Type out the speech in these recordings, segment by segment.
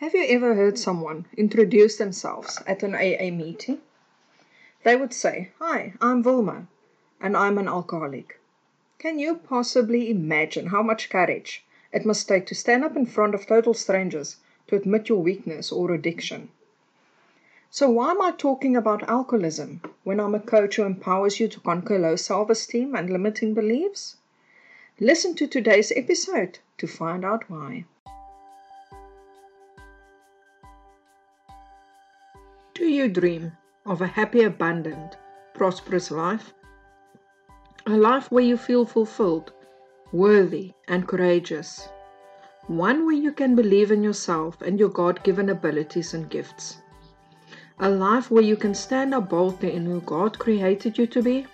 Have you ever heard someone introduce themselves at an AA meeting? They would say, Hi, I'm Wilma, and I'm an alcoholic. Can you possibly imagine how much courage it must take to stand up in front of total strangers to admit your weakness or addiction? So, why am I talking about alcoholism when I'm a coach who empowers you to conquer low self esteem and limiting beliefs? Listen to today's episode to find out why. Do you dream of a happy, abundant, prosperous life? A life where you feel fulfilled, worthy, and courageous. One where you can believe in yourself and your God given abilities and gifts. A life where you can stand up boldly in who God created you to be.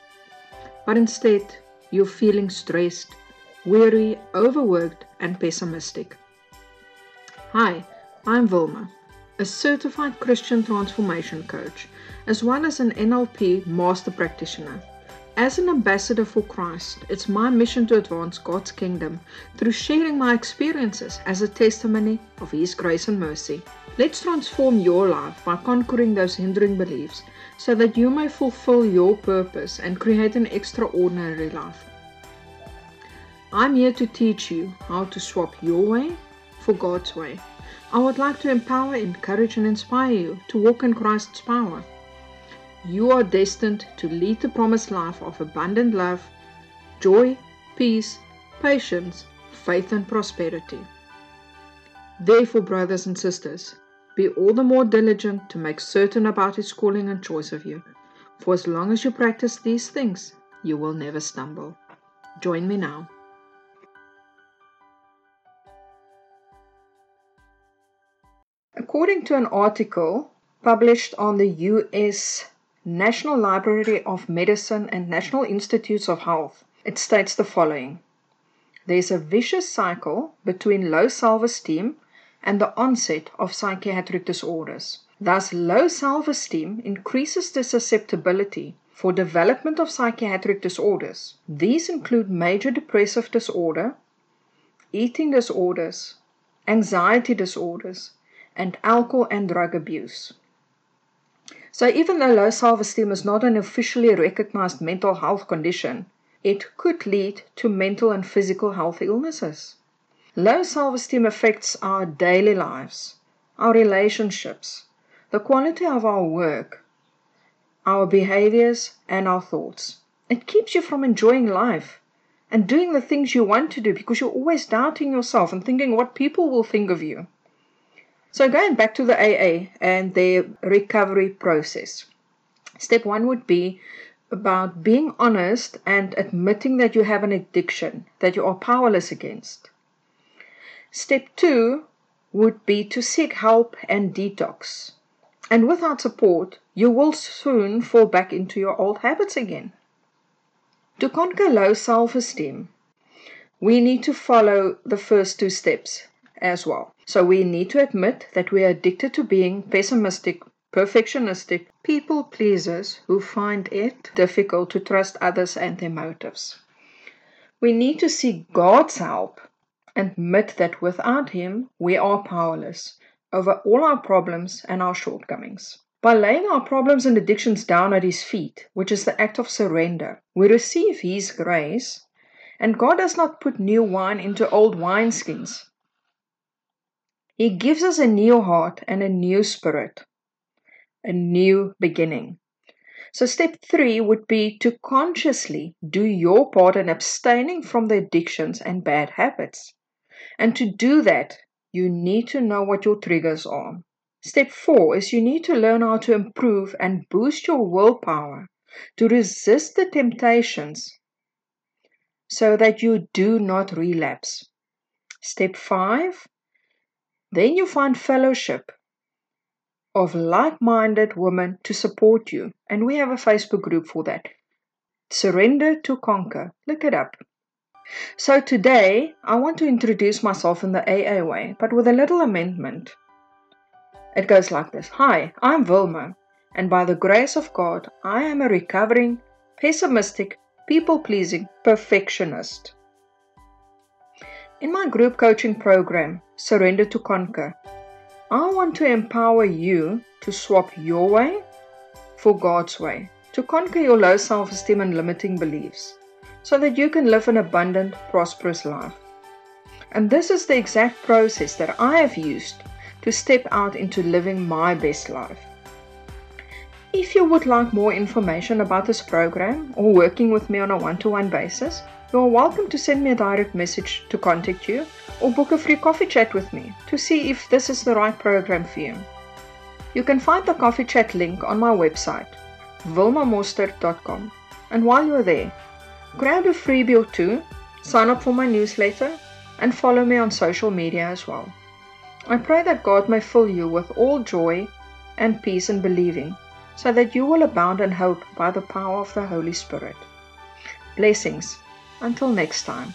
But instead, you're feeling stressed, weary, overworked, and pessimistic. Hi, I'm Wilma a certified Christian transformation coach, as well as an NLP master practitioner. As an ambassador for Christ, it's my mission to advance God's kingdom through sharing my experiences as a testimony of His grace and mercy. Let's transform your life by conquering those hindering beliefs so that you may fulfill your purpose and create an extraordinary life. I'm here to teach you how to swap your way for God's way. I would like to empower, encourage, and inspire you to walk in Christ's power. You are destined to lead the promised life of abundant love, joy, peace, patience, faith, and prosperity. Therefore, brothers and sisters, be all the more diligent to make certain about His calling and choice of you. For as long as you practice these things, you will never stumble. Join me now. According to an article published on the US National Library of Medicine and National Institutes of Health, it states the following There's a vicious cycle between low self esteem and the onset of psychiatric disorders. Thus, low self esteem increases the susceptibility for development of psychiatric disorders. These include major depressive disorder, eating disorders, anxiety disorders, and alcohol and drug abuse. So, even though low self esteem is not an officially recognized mental health condition, it could lead to mental and physical health illnesses. Low self esteem affects our daily lives, our relationships, the quality of our work, our behaviors, and our thoughts. It keeps you from enjoying life and doing the things you want to do because you're always doubting yourself and thinking what people will think of you. So, going back to the AA and their recovery process, step one would be about being honest and admitting that you have an addiction that you are powerless against. Step two would be to seek help and detox. And without support, you will soon fall back into your old habits again. To conquer low self esteem, we need to follow the first two steps as well. So we need to admit that we are addicted to being pessimistic, perfectionistic people pleasers who find it difficult to trust others and their motives. We need to seek God's help and admit that without Him we are powerless over all our problems and our shortcomings. By laying our problems and addictions down at His feet, which is the act of surrender, we receive His grace, and God does not put new wine into old wineskins. He gives us a new heart and a new spirit, a new beginning. So, step three would be to consciously do your part in abstaining from the addictions and bad habits. And to do that, you need to know what your triggers are. Step four is you need to learn how to improve and boost your willpower to resist the temptations so that you do not relapse. Step five then you find fellowship of like minded women to support you. And we have a Facebook group for that. Surrender to Conquer. Look it up. So today, I want to introduce myself in the AA way, but with a little amendment. It goes like this Hi, I'm Wilma, and by the grace of God, I am a recovering, pessimistic, people pleasing perfectionist. In my group coaching program, Surrender to Conquer, I want to empower you to swap your way for God's way, to conquer your low self esteem and limiting beliefs, so that you can live an abundant, prosperous life. And this is the exact process that I have used to step out into living my best life. If you would like more information about this program or working with me on a one to one basis, you are welcome to send me a direct message to contact you or book a free coffee chat with me to see if this is the right program for you. You can find the coffee chat link on my website, wilmamostert.com. And while you're there, grab a freebie or two, sign up for my newsletter, and follow me on social media as well. I pray that God may fill you with all joy and peace in believing, so that you will abound in hope by the power of the Holy Spirit. Blessings. Until next time.